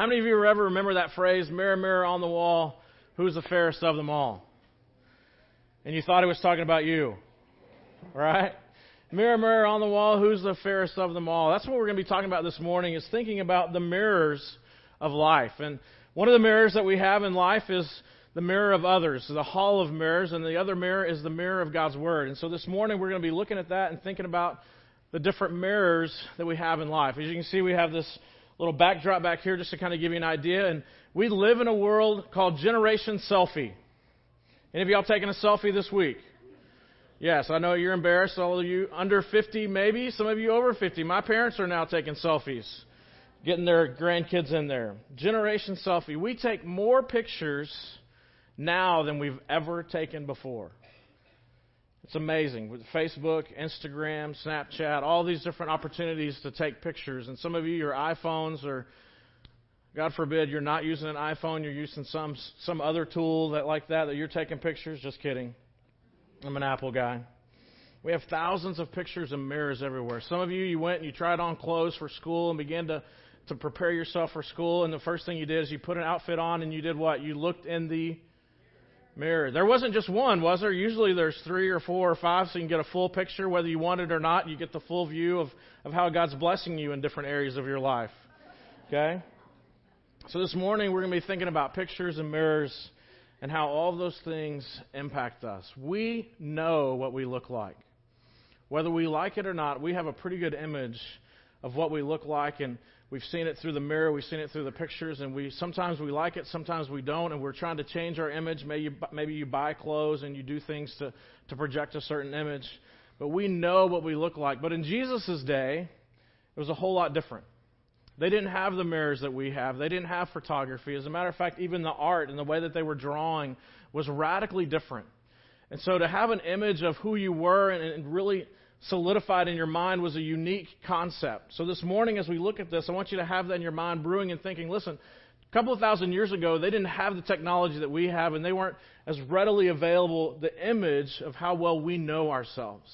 How many of you ever remember that phrase, mirror, mirror on the wall, who's the fairest of them all? And you thought it was talking about you, right? Mirror, mirror on the wall, who's the fairest of them all? That's what we're going to be talking about this morning, is thinking about the mirrors of life. And one of the mirrors that we have in life is the mirror of others, the hall of mirrors, and the other mirror is the mirror of God's Word. And so this morning we're going to be looking at that and thinking about the different mirrors that we have in life. As you can see, we have this little backdrop back here just to kind of give you an idea. And we live in a world called Generation Selfie. Any of y'all taking a selfie this week? Yes, I know you're embarrassed. All of you under 50, maybe. Some of you over 50. My parents are now taking selfies, getting their grandkids in there. Generation Selfie. We take more pictures now than we've ever taken before. It's amazing with Facebook, Instagram, Snapchat, all these different opportunities to take pictures. And some of you, your iPhones or God forbid you're not using an iPhone, you're using some some other tool that like that that you're taking pictures. Just kidding. I'm an Apple guy. We have thousands of pictures and mirrors everywhere. Some of you, you went and you tried on clothes for school and began to to prepare yourself for school. And the first thing you did is you put an outfit on and you did what? You looked in the mirror. There wasn't just one, was there? Usually there's three or four or five, so you can get a full picture, whether you want it or not. You get the full view of, of how God's blessing you in different areas of your life. Okay? So this morning we're going to be thinking about pictures and mirrors and how all those things impact us. We know what we look like. Whether we like it or not, we have a pretty good image of what we look like and We've seen it through the mirror, we've seen it through the pictures, and we sometimes we like it, sometimes we don't, and we're trying to change our image. Maybe you, maybe you buy clothes and you do things to, to project a certain image, but we know what we look like. But in Jesus' day, it was a whole lot different. They didn't have the mirrors that we have. They didn't have photography. As a matter of fact, even the art and the way that they were drawing was radically different. And so to have an image of who you were and, and really solidified in your mind was a unique concept. So this morning, as we look at this, I want you to have that in your mind, brewing and thinking, listen, a couple of thousand years ago, they didn't have the technology that we have, and they weren't as readily available the image of how well we know ourselves.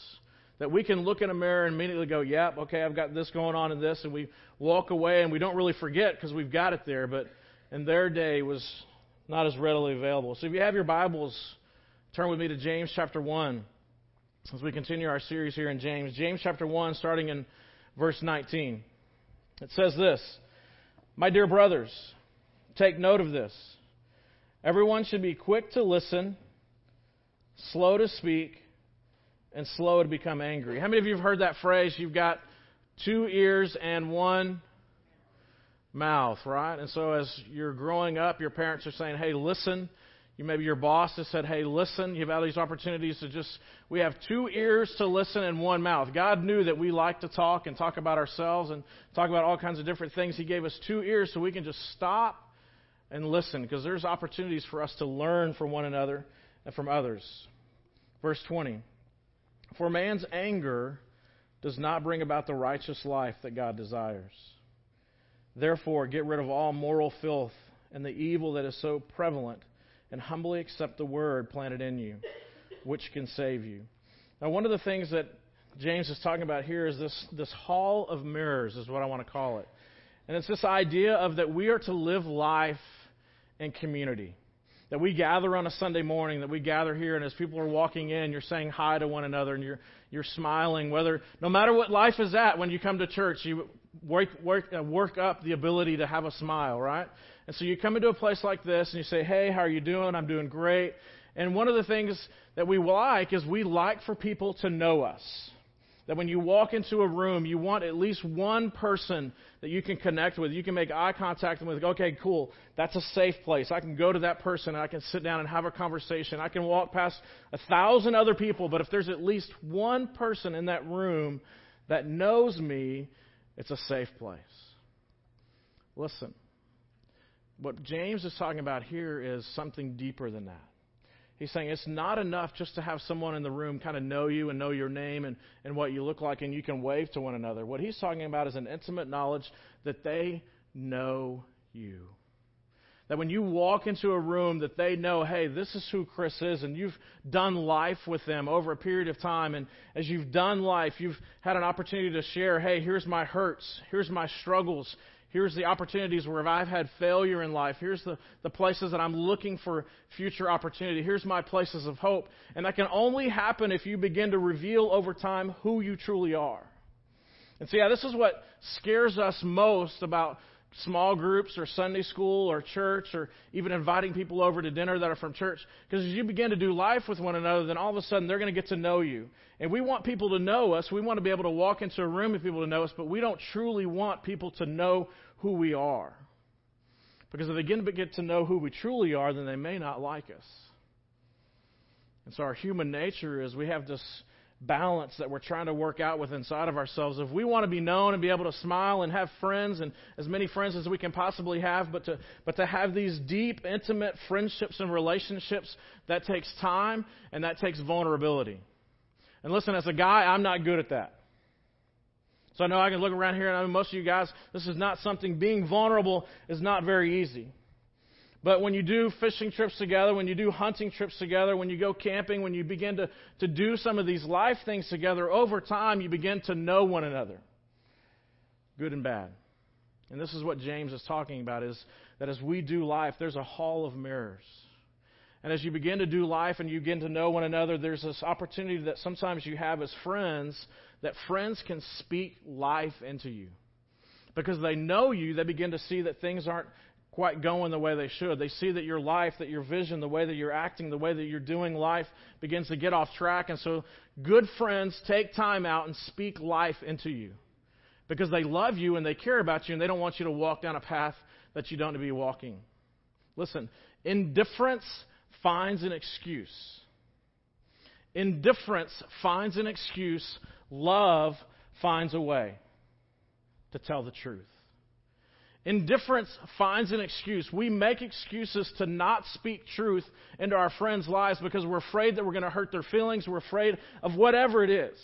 That we can look in a mirror and immediately go, yep, okay, I've got this going on and this, and we walk away and we don't really forget because we've got it there. But in their day, was not as readily available. So if you have your Bibles, turn with me to James chapter 1 as we continue our series here in James. James chapter 1, starting in verse 19. It says this My dear brothers, take note of this. Everyone should be quick to listen, slow to speak, and slow to become angry. How many of you have heard that phrase? You've got two ears and one mouth, right? And so as you're growing up, your parents are saying, hey, listen you maybe your boss has said, "Hey, listen." You've had these opportunities to just we have two ears to listen and one mouth. God knew that we like to talk and talk about ourselves and talk about all kinds of different things. He gave us two ears so we can just stop and listen because there's opportunities for us to learn from one another and from others. Verse 20. For man's anger does not bring about the righteous life that God desires. Therefore, get rid of all moral filth and the evil that is so prevalent and humbly accept the word planted in you, which can save you. Now, one of the things that James is talking about here is this, this hall of mirrors, is what I want to call it. And it's this idea of that we are to live life in community. That we gather on a Sunday morning, that we gather here, and as people are walking in, you're saying hi to one another and you're, you're smiling. Whether, no matter what life is at when you come to church, you work, work, uh, work up the ability to have a smile, right? And so you come into a place like this and you say, Hey, how are you doing? I'm doing great. And one of the things that we like is we like for people to know us. That when you walk into a room, you want at least one person that you can connect with. You can make eye contact with. Okay, cool. That's a safe place. I can go to that person and I can sit down and have a conversation. I can walk past a thousand other people, but if there's at least one person in that room that knows me, it's a safe place. Listen, what James is talking about here is something deeper than that. He's saying it's not enough just to have someone in the room kind of know you and know your name and, and what you look like and you can wave to one another. What he's talking about is an intimate knowledge that they know you. That when you walk into a room that they know, hey, this is who Chris is, and you've done life with them over a period of time, and as you've done life, you've had an opportunity to share, hey, here's my hurts, here's my struggles, Here's the opportunities where I've had failure in life. Here's the, the places that I'm looking for future opportunity. Here's my places of hope. And that can only happen if you begin to reveal over time who you truly are. And so, yeah, this is what scares us most about small groups or Sunday school or church or even inviting people over to dinner that are from church. Because as you begin to do life with one another, then all of a sudden they're going to get to know you. And we want people to know us. We want to be able to walk into a room and people to know us, but we don't truly want people to know who we are. Because if they begin to get to know who we truly are, then they may not like us. And so our human nature is we have this balance that we're trying to work out with inside of ourselves. If we want to be known and be able to smile and have friends and as many friends as we can possibly have, but to, but to have these deep, intimate friendships and relationships, that takes time and that takes vulnerability. And listen, as a guy, I'm not good at that. So I know I can look around here and I know most of you guys, this is not something, being vulnerable is not very easy. But when you do fishing trips together, when you do hunting trips together, when you go camping, when you begin to, to do some of these life things together, over time you begin to know one another, good and bad. And this is what James is talking about is that as we do life, there's a hall of mirrors. And as you begin to do life and you begin to know one another, there's this opportunity that sometimes you have as friends that friends can speak life into you. Because they know you, they begin to see that things aren't quite going the way they should. They see that your life, that your vision, the way that you're acting, the way that you're doing life begins to get off track. And so good friends take time out and speak life into you because they love you and they care about you and they don't want you to walk down a path that you don't need to be walking. Listen, indifference finds an excuse. Indifference finds an excuse. Love finds a way to tell the truth. Indifference finds an excuse. We make excuses to not speak truth into our friends' lives because we're afraid that we're going to hurt their feelings. We're afraid of whatever it is.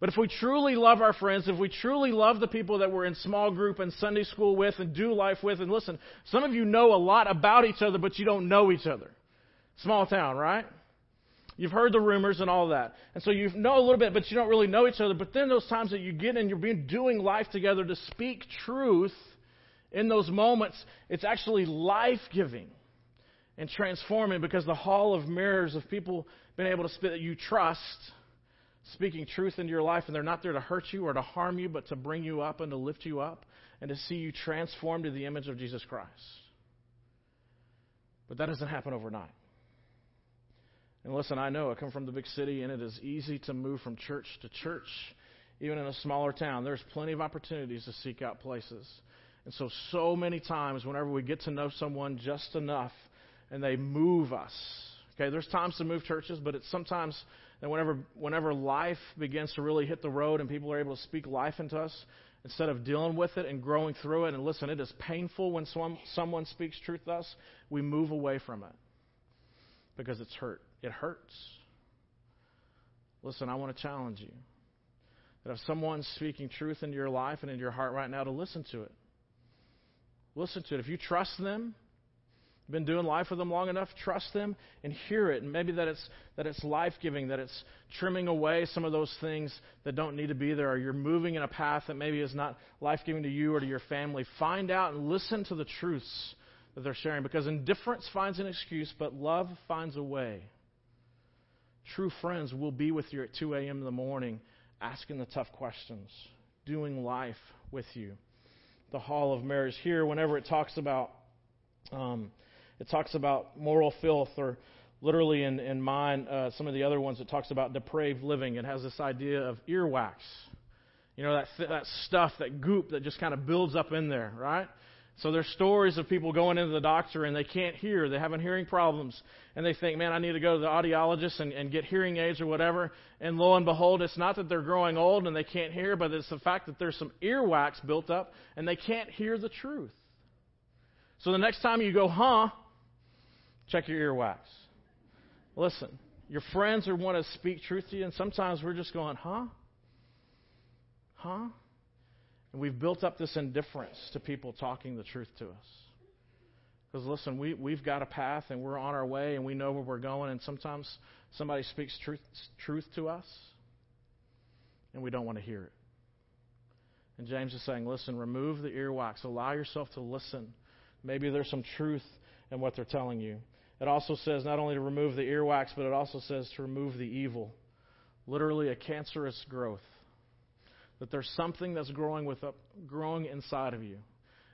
But if we truly love our friends, if we truly love the people that we're in small group and Sunday school with and do life with, and listen, some of you know a lot about each other, but you don't know each other. Small town, right? You've heard the rumors and all that. And so you know a little bit, but you don't really know each other. But then those times that you get in, you're being, doing life together to speak truth in those moments, it's actually life giving and transforming because the hall of mirrors of people being able to speak that you trust, speaking truth into your life, and they're not there to hurt you or to harm you, but to bring you up and to lift you up and to see you transformed to the image of Jesus Christ. But that doesn't happen overnight. And listen, I know I come from the big city, and it is easy to move from church to church, even in a smaller town. There's plenty of opportunities to seek out places. And so, so many times, whenever we get to know someone just enough and they move us, okay, there's times to move churches, but it's sometimes that whenever, whenever life begins to really hit the road and people are able to speak life into us, instead of dealing with it and growing through it, and listen, it is painful when some, someone speaks truth to us, we move away from it because it's hurt. It hurts. Listen, I want to challenge you that if someone's speaking truth into your life and into your heart right now, to listen to it. Listen to it. If you trust them, you've been doing life with them long enough, trust them and hear it. And maybe that it's that it's life giving, that it's trimming away some of those things that don't need to be there, or you're moving in a path that maybe is not life giving to you or to your family. Find out and listen to the truths that they're sharing. Because indifference finds an excuse, but love finds a way. True friends will be with you at 2 a.m. in the morning, asking the tough questions, doing life with you. The Hall of Mirrors here, whenever it talks about, um, it talks about moral filth, or literally in, in mine, uh, some of the other ones, it talks about depraved living. It has this idea of earwax. You know, that, th- that stuff, that goop that just kind of builds up in there, right? So there's stories of people going into the doctor and they can't hear, they're having hearing problems, and they think, man, I need to go to the audiologist and, and get hearing aids or whatever. And lo and behold, it's not that they're growing old and they can't hear, but it's the fact that there's some earwax built up and they can't hear the truth. So the next time you go, huh, check your earwax. Listen, your friends are want to speak truth to you, and sometimes we're just going, huh? Huh? And we've built up this indifference to people talking the truth to us. Because listen, we, we've got a path and we're on our way and we know where we're going, and sometimes somebody speaks truth, truth to us and we don't want to hear it. And James is saying, listen, remove the earwax. Allow yourself to listen. Maybe there's some truth in what they're telling you. It also says not only to remove the earwax, but it also says to remove the evil. Literally a cancerous growth. That there's something that's growing with uh, growing inside of you.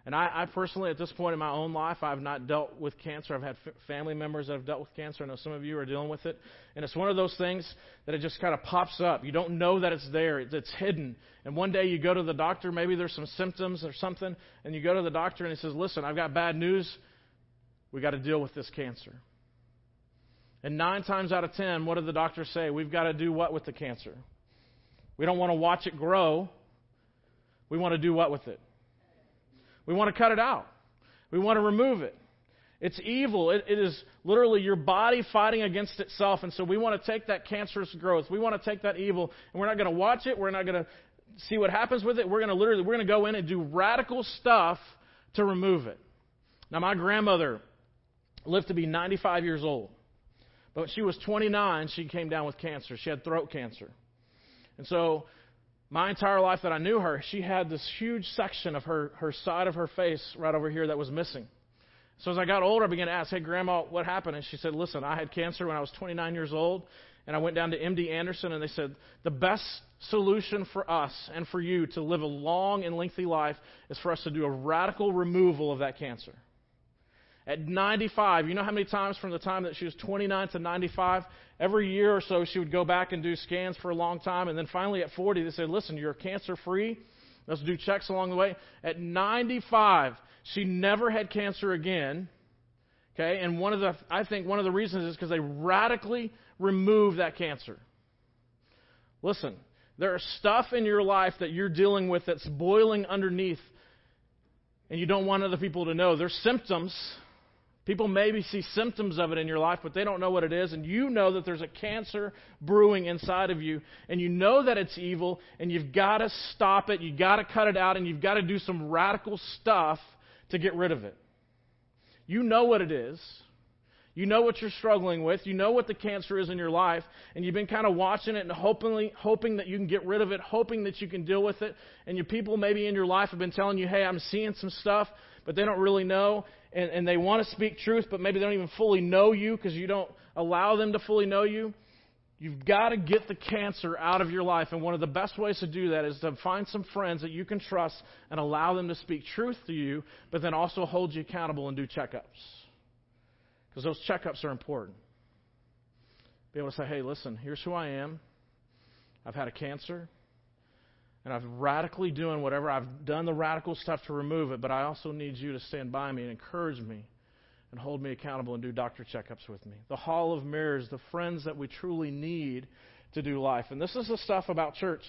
And I, I, personally, at this point in my own life, I've not dealt with cancer. I've had f- family members that have dealt with cancer. I know some of you are dealing with it. And it's one of those things that it just kind of pops up. You don't know that it's there, it's, it's hidden. And one day you go to the doctor, maybe there's some symptoms or something, and you go to the doctor and he says, Listen, I've got bad news. We've got to deal with this cancer. And nine times out of ten, what do the doctors say? We've got to do what with the cancer? We don't want to watch it grow. We want to do what with it? We want to cut it out. We want to remove it. It's evil. It, it is literally your body fighting against itself. And so we want to take that cancerous growth. We want to take that evil, and we're not going to watch it. We're not going to see what happens with it. We're going to literally, we're going to go in and do radical stuff to remove it. Now, my grandmother lived to be 95 years old. But when she was 29, she came down with cancer. She had throat cancer. And so my entire life that I knew her, she had this huge section of her, her side of her face right over here that was missing. So as I got older, I began to ask, hey, Grandma, what happened? And she said, listen, I had cancer when I was 29 years old, and I went down to MD Anderson, and they said, the best solution for us and for you to live a long and lengthy life is for us to do a radical removal of that cancer. At 95, you know how many times from the time that she was 29 to 95, every year or so she would go back and do scans for a long time. And then finally at 40, they said, listen, you're cancer free. Let's do checks along the way. At 95, she never had cancer again. Okay, and one of the, I think one of the reasons is because they radically removed that cancer. Listen, there is stuff in your life that you're dealing with that's boiling underneath, and you don't want other people to know. There's symptoms People maybe see symptoms of it in your life, but they don't know what it is. And you know that there's a cancer brewing inside of you. And you know that it's evil. And you've got to stop it. You've got to cut it out. And you've got to do some radical stuff to get rid of it. You know what it is. You know what you're struggling with. You know what the cancer is in your life. And you've been kind of watching it and hoping, hoping that you can get rid of it, hoping that you can deal with it. And your people maybe in your life have been telling you, hey, I'm seeing some stuff, but they don't really know and, and they want to speak truth, but maybe they don't even fully know you because you don't allow them to fully know you. You've got to get the cancer out of your life. And one of the best ways to do that is to find some friends that you can trust and allow them to speak truth to you, but then also hold you accountable and do checkups. Because those checkups are important. Be able to say, hey, listen, here's who I am. I've had a cancer and I'm radically doing whatever I've done the radical stuff to remove it, but I also need you to stand by me and encourage me and hold me accountable and do doctor checkups with me. The hall of mirrors, the friends that we truly need to do life. And this is the stuff about church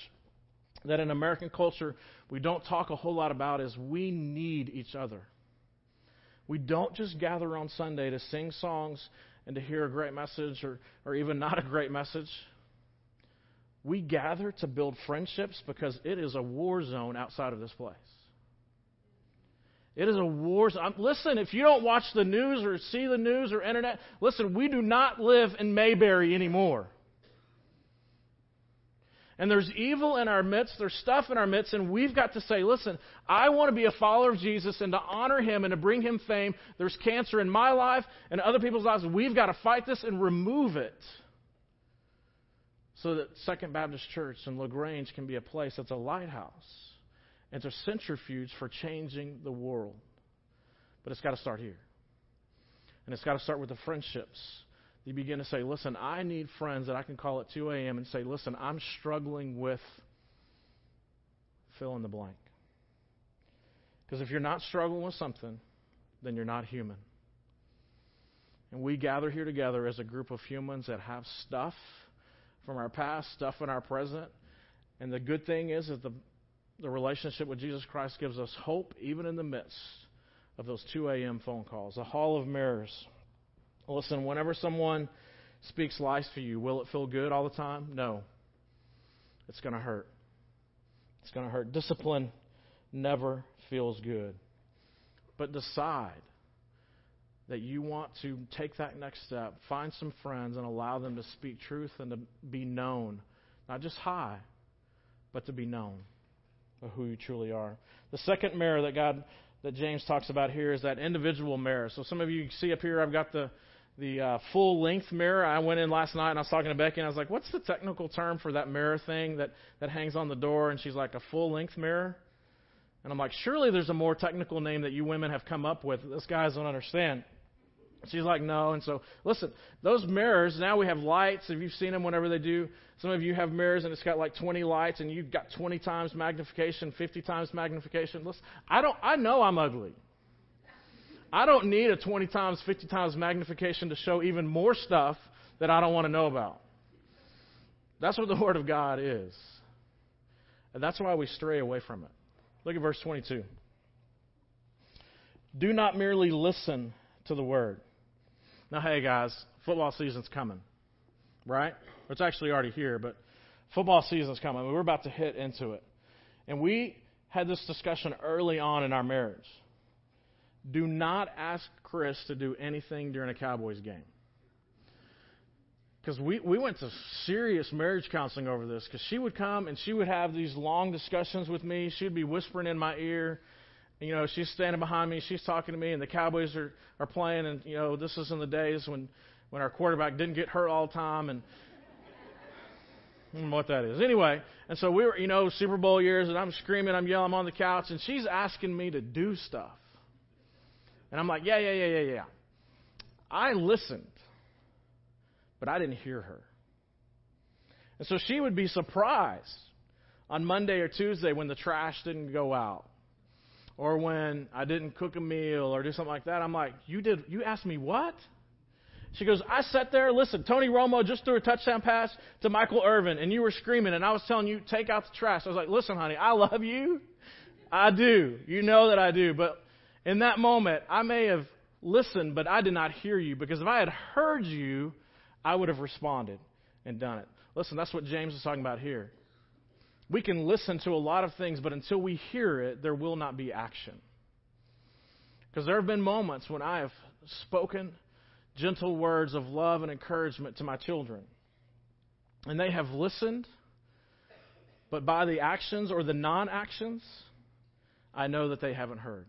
that in American culture we don't talk a whole lot about is we need each other. We don't just gather on Sunday to sing songs and to hear a great message or, or even not a great message. We gather to build friendships because it is a war zone outside of this place. It is a war zone. Listen, if you don't watch the news or see the news or internet, listen, we do not live in Mayberry anymore. And there's evil in our midst, there's stuff in our midst, and we've got to say, listen, I want to be a follower of Jesus and to honor him and to bring him fame. There's cancer in my life and other people's lives. We've got to fight this and remove it so that Second Baptist Church in La Grange can be a place that's a lighthouse. It's a centrifuge for changing the world. But it's got to start here. And it's got to start with the friendships. You begin to say, listen, I need friends that I can call at 2 a.m. and say, listen, I'm struggling with fill in the blank. Because if you're not struggling with something, then you're not human. And we gather here together as a group of humans that have stuff from our past, stuff in our present. And the good thing is that the, the relationship with Jesus Christ gives us hope even in the midst of those 2 a.m. phone calls. A hall of mirrors. Listen, whenever someone speaks lies to you, will it feel good all the time? No. It's going to hurt. It's going to hurt. Discipline never feels good. But decide that you want to take that next step, find some friends, and allow them to speak truth and to be known. Not just hi, but to be known. of who you truly are. The second mirror that God that James talks about here is that individual mirror. So some of you see up here, I've got the the uh, full length mirror. I went in last night and I was talking to Becky and I was like, "What's the technical term for that mirror thing that that hangs on the door?" And she's like, "A full length mirror." And I'm like, "Surely there's a more technical name that you women have come up with. This guys don't understand." She's like, no. And so, listen, those mirrors, now we have lights. If you've seen them whenever they do, some of you have mirrors and it's got like 20 lights and you've got 20 times magnification, 50 times magnification. Listen, I don't, I know I'm ugly. I don't need a 20 times, 50 times magnification to show even more stuff that I don't want to know about. That's what the Word of God is. And that's why we stray away from it. Look at verse 22. Do not merely listen to the Word. Now, hey, guys, football season's coming, right? It's actually already here, but football season's coming. We're about to hit into it. And we had this discussion early on in our marriage do not ask Chris to do anything during a Cowboys game. Because we, we went to serious marriage counseling over this. Because she would come and she would have these long discussions with me. She'd be whispering in my ear. You know, she's standing behind me. She's talking to me, and the Cowboys are, are playing. And, you know, this is in the days when, when our quarterback didn't get hurt all the time. And what that is. Anyway, and so we were, you know, Super Bowl years, and I'm screaming, I'm yelling, I'm on the couch, and she's asking me to do stuff. And I'm like, yeah, yeah, yeah, yeah, yeah. I listened, but I didn't hear her. And so she would be surprised on Monday or Tuesday when the trash didn't go out or when I didn't cook a meal or do something like that. I'm like, you did, you asked me what? She goes, I sat there, listen, Tony Romo just threw a touchdown pass to Michael Irvin, and you were screaming, and I was telling you, take out the trash. I was like, listen, honey, I love you. I do. You know that I do. But in that moment, I may have listened, but I did not hear you because if I had heard you, I would have responded and done it. Listen, that's what James is talking about here. We can listen to a lot of things, but until we hear it, there will not be action. Because there have been moments when I have spoken gentle words of love and encouragement to my children. And they have listened, but by the actions or the non actions, I know that they haven't heard.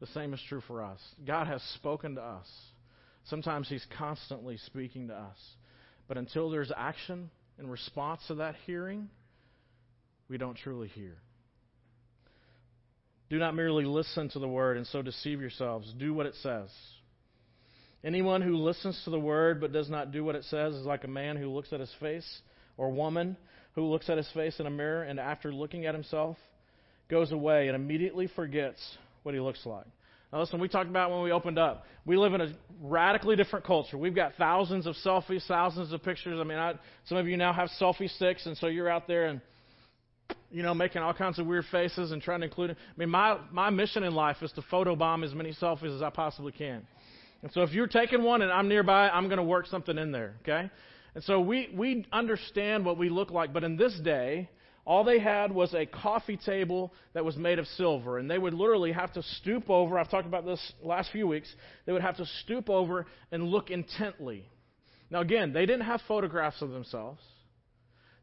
The same is true for us. God has spoken to us. Sometimes He's constantly speaking to us. But until there's action in response to that hearing, we don't truly hear. Do not merely listen to the word and so deceive yourselves. Do what it says. Anyone who listens to the word but does not do what it says is like a man who looks at his face, or woman who looks at his face in a mirror and after looking at himself goes away and immediately forgets what he looks like. Now, listen, we talked about when we opened up. We live in a radically different culture. We've got thousands of selfies, thousands of pictures. I mean, I, some of you now have selfie sticks, and so you're out there and, you know, making all kinds of weird faces and trying to include. I mean, my, my mission in life is to photobomb as many selfies as I possibly can. And so if you're taking one and I'm nearby, I'm going to work something in there, okay? And so we, we understand what we look like, but in this day, all they had was a coffee table that was made of silver, and they would literally have to stoop over. I've talked about this last few weeks. They would have to stoop over and look intently. Now, again, they didn't have photographs of themselves.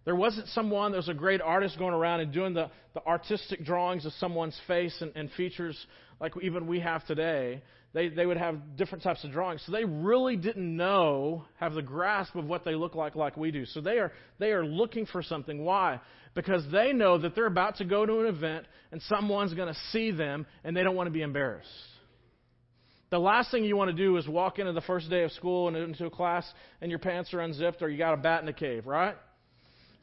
There wasn't someone, there was a great artist going around and doing the, the artistic drawings of someone's face and, and features like even we have today. They, they would have different types of drawings. So they really didn't know, have the grasp of what they look like like we do. So they are, they are looking for something. Why? because they know that they're about to go to an event and someone's going to see them and they don't want to be embarrassed. The last thing you want to do is walk into the first day of school and into a class and your pants are unzipped or you got a bat in the cave, right?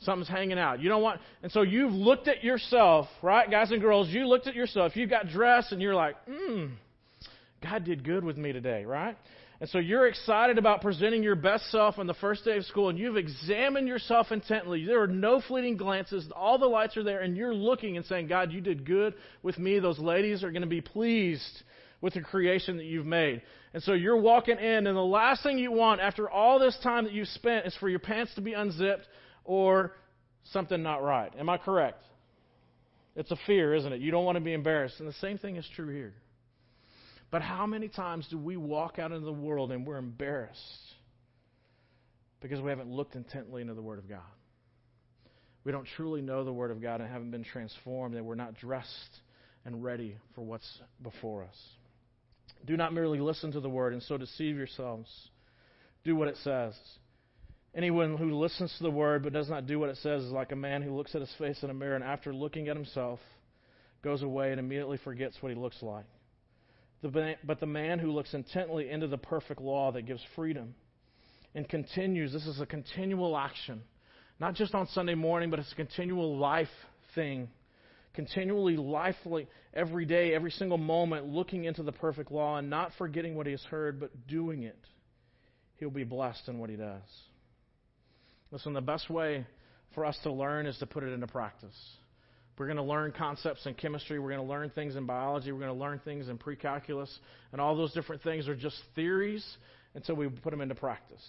Something's hanging out. You don't want, and so you've looked at yourself, right, guys and girls? You looked at yourself. You got dressed and you're like, hmm, God did good with me today, right? And so you're excited about presenting your best self on the first day of school, and you've examined yourself intently. There are no fleeting glances. All the lights are there, and you're looking and saying, God, you did good with me. Those ladies are going to be pleased with the creation that you've made. And so you're walking in, and the last thing you want after all this time that you've spent is for your pants to be unzipped or something not right. Am I correct? It's a fear, isn't it? You don't want to be embarrassed. And the same thing is true here. But how many times do we walk out into the world and we're embarrassed because we haven't looked intently into the Word of God? we don't truly know the Word of God and haven't been transformed, and we're not dressed and ready for what's before us. Do not merely listen to the Word and so deceive yourselves. Do what it says. Anyone who listens to the Word but does not do what it says is like a man who looks at his face in a mirror and after looking at himself goes away and immediately forgets what he looks like. But the man who looks intently into the perfect law that gives freedom and continues, this is a continual action not just on Sunday morning, but it's a continual life thing. Continually, lively, every day, every single moment, looking into the perfect law and not forgetting what he has heard, but doing it. He'll be blessed in what he does. Listen, the best way for us to learn is to put it into practice. We're going to learn concepts in chemistry. We're going to learn things in biology. We're going to learn things in pre-calculus. And all those different things are just theories until we put them into practice.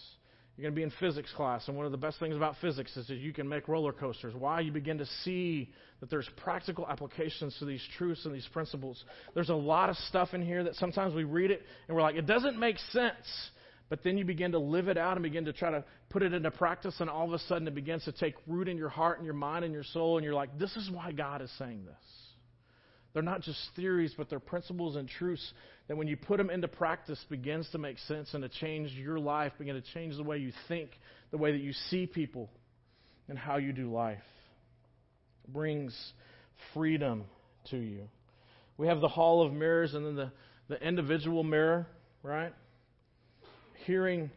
You're going to be in physics class, and one of the best things about physics is that you can make roller coasters. Why? You begin to see that there's practical applications to these truths and these principles. There's a lot of stuff in here that sometimes we read it and we're like, it doesn't make sense. But then you begin to live it out and begin to try to put it into practice, and all of a sudden it begins to take root in your heart and your mind and your soul, and you're like, this is why God is saying this. They're not just theories, but they're principles and truths that when you put them into practice begins to make sense and to change your life, begin to change the way you think, the way that you see people, and how you do life. It brings freedom to you. We have the hall of mirrors and then the, the individual mirror, right? Hearing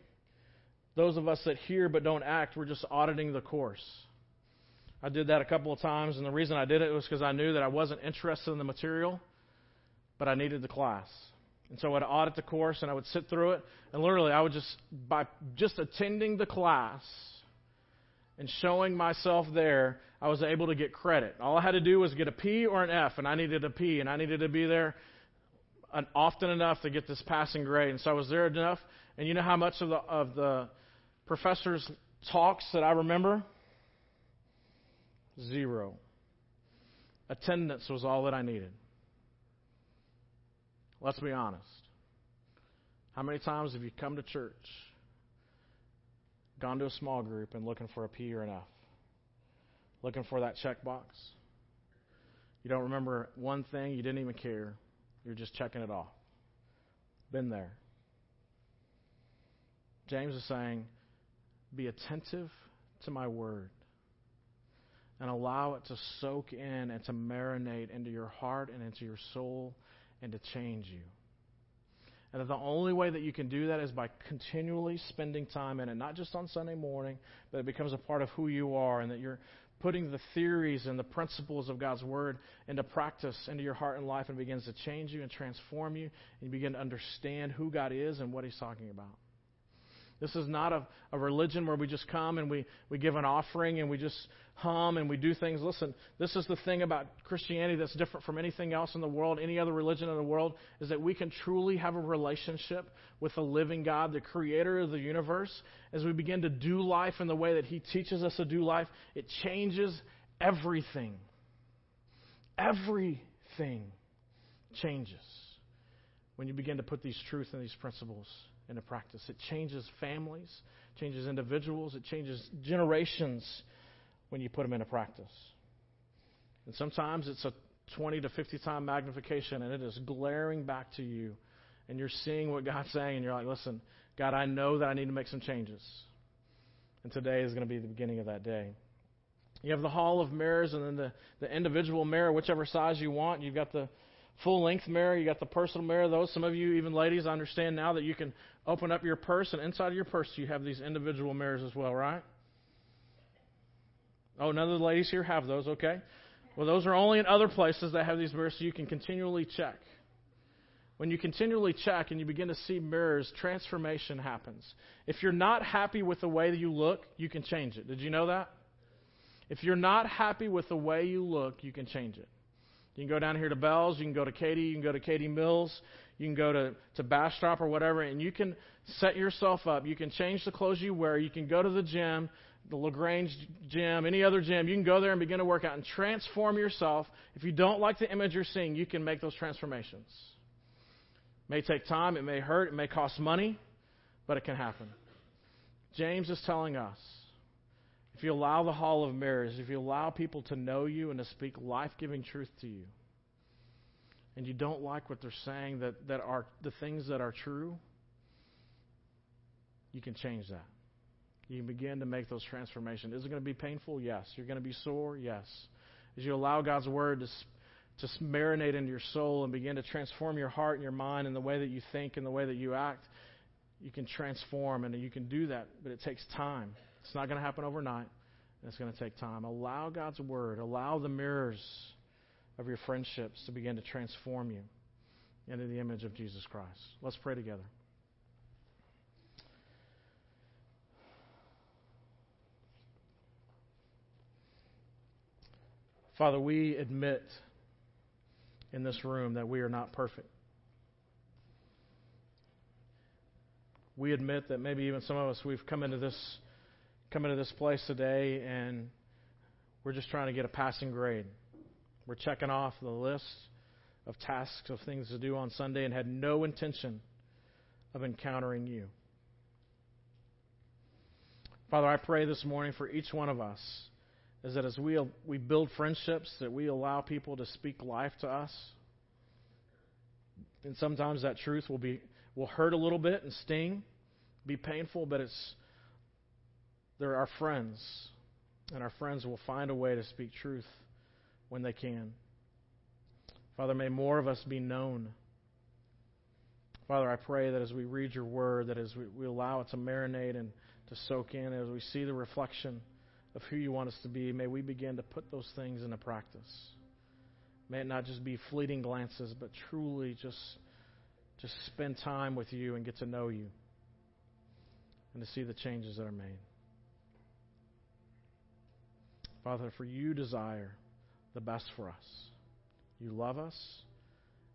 those of us that hear but don't act, we're just auditing the course. I did that a couple of times, and the reason I did it was because I knew that I wasn't interested in the material, but I needed the class. And so I'd audit the course and I would sit through it, and literally I would just, by just attending the class and showing myself there, I was able to get credit. All I had to do was get a P or an F, and I needed a P, and I needed to be there uh, often enough to get this passing grade. And so I was there enough, and you know how much of the, of the professor's talks that I remember? Zero. Attendance was all that I needed. Let's be honest. How many times have you come to church, gone to a small group, and looking for a P or an F? Looking for that checkbox? You don't remember one thing, you didn't even care. You're just checking it off. Been there. James is saying, Be attentive to my word and allow it to soak in and to marinate into your heart and into your soul and to change you. And that the only way that you can do that is by continually spending time in it, not just on Sunday morning, but it becomes a part of who you are, and that you're putting the theories and the principles of God's Word into practice into your heart and life, and begins to change you and transform you, and you begin to understand who God is and what He's talking about. This is not a, a religion where we just come and we, we give an offering and we just hum and we do things. Listen, this is the thing about Christianity that's different from anything else in the world, any other religion in the world, is that we can truly have a relationship with the living God, the creator of the universe. As we begin to do life in the way that He teaches us to do life, it changes everything. Everything changes when you begin to put these truths and these principles into practice. It changes families, changes individuals, it changes generations when you put them into practice. And sometimes it's a 20 to 50 time magnification, and it is glaring back to you. And you're seeing what God's saying, and you're like, listen, God, I know that I need to make some changes. And today is going to be the beginning of that day. You have the hall of mirrors and then the, the individual mirror, whichever size you want. You've got the full length mirror, you got the personal mirror. Those, some of you, even ladies, understand now that you can open up your purse, and inside of your purse, you have these individual mirrors as well, right? Oh, none of the ladies here have those, okay? Well, those are only in other places that have these mirrors, so you can continually check. When you continually check and you begin to see mirrors, transformation happens. If you're not happy with the way that you look, you can change it. Did you know that? If you're not happy with the way you look, you can change it. You can go down here to Bealls, you can go to Katy, you can go to Katy Mills, you can go to, to Bastrop or whatever, and you can set yourself up. You can change the clothes you wear. You can go to the gym, the La Grange gym, any other gym. You can go there and begin to work out and transform yourself. If you don't like the image you're seeing, you can make those transformations. It may take time, it may hurt, it may cost money, but it can happen. James is telling us if you allow the hall of mirrors, if you allow people to know you and to speak life giving truth to you, and you don't like what they're saying that, that are the things that are true, you can change that. You can begin to make those transformations. Is it going to be painful? Yes. You're going to be sore? Yes. As you allow God's word to, to marinate into your soul and begin to transform your heart and your mind and the way that you think and the way that you act, you can transform and you can do that, but it takes time. It's not going to happen overnight. It's going to take time. Allow God's word, allow the mirrors of your friendships to begin to transform you into the image of Jesus Christ. Let's pray together. Father, we admit in this room that we are not perfect. We admit that maybe even some of us we've come into this come into this place today and we're just trying to get a passing grade. We're checking off the list of tasks of things to do on Sunday and had no intention of encountering you. Father, I pray this morning for each one of us is that as we, we build friendships, that we allow people to speak life to us. And sometimes that truth will be will hurt a little bit and sting, be painful, but it's they're our friends, and our friends will find a way to speak truth when they can. Father, may more of us be known. Father, I pray that as we read your word, that as we, we allow it to marinate and to soak in, as we see the reflection of who you want us to be, may we begin to put those things into practice. May it not just be fleeting glances, but truly just just spend time with you and get to know you and to see the changes that are made. Father, for you desire the best for us. You love us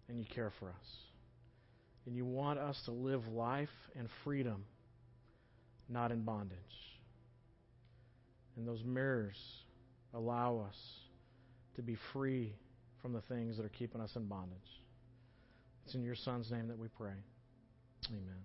and you care for us. And you want us to live life in freedom, not in bondage. And those mirrors allow us to be free from the things that are keeping us in bondage. It's in your Son's name that we pray. Amen.